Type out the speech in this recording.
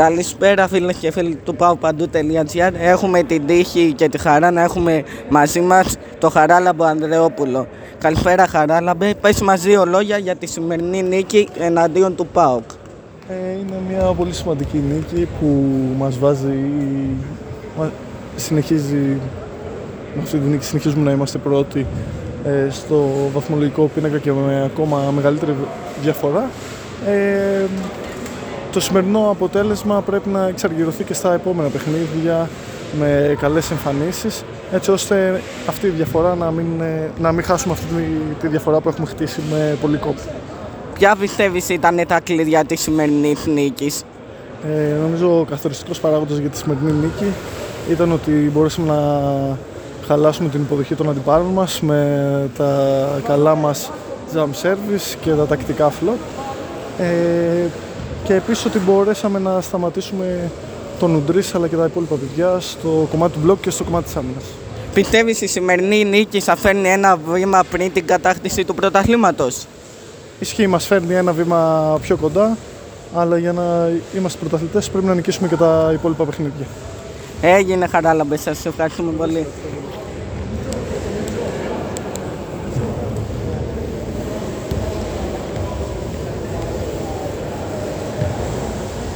Καλησπέρα φίλες και φίλοι του παουπαντού.gr Έχουμε την τύχη και τη χαρά να έχουμε μαζί μας το Χαράλαμπο Ανδρεόπουλο. Καλησπέρα Χαράλαμπε, πες μας δύο λόγια για τη σημερινή νίκη εναντίον του ΠΑΟΚ. Ε, είναι μια πολύ σημαντική νίκη που μας βάζει, μα- συνεχίζει, με αυτή τη νίκη συνεχίζουμε να είμαστε πρώτοι ε, στο βαθμολογικό πίνακα και με ακόμα μεγαλύτερη διαφορά. Ε, το σημερινό αποτέλεσμα πρέπει να εξαργυρωθεί και στα επόμενα παιχνίδια με καλές εμφανίσεις έτσι ώστε αυτή η διαφορά να μην, ε, να μην χάσουμε αυτή τη, τη διαφορά που έχουμε χτίσει με πολύ κόπο. Ποια πιστεύεις ήταν τα κλειδιά της σημερινής νίκης; Ε, νομίζω ο καθοριστικός παράγοντας για τη σημερινή νίκη ήταν ότι μπορέσαμε να χαλάσουμε την υποδοχή των αντιπάλων μας με τα καλά μας jump service και τα τακτικά flow. Ε, και επίσης ότι μπορέσαμε να σταματήσουμε τον Ουντρίς αλλά και τα υπόλοιπα παιδιά στο κομμάτι του μπλοκ και στο κομμάτι της άμυνας. Πιστεύεις η σημερινή νίκη θα φέρνει ένα βήμα πριν την κατάκτηση του πρωταθλήματος; Ισχύει, μας φέρνει ένα βήμα πιο κοντά, αλλά για να είμαστε πρωταθλητές πρέπει να νικήσουμε και τα υπόλοιπα παιχνίδια. Έγινε Χαράλαμπες, σας ευχαριστούμε πολύ.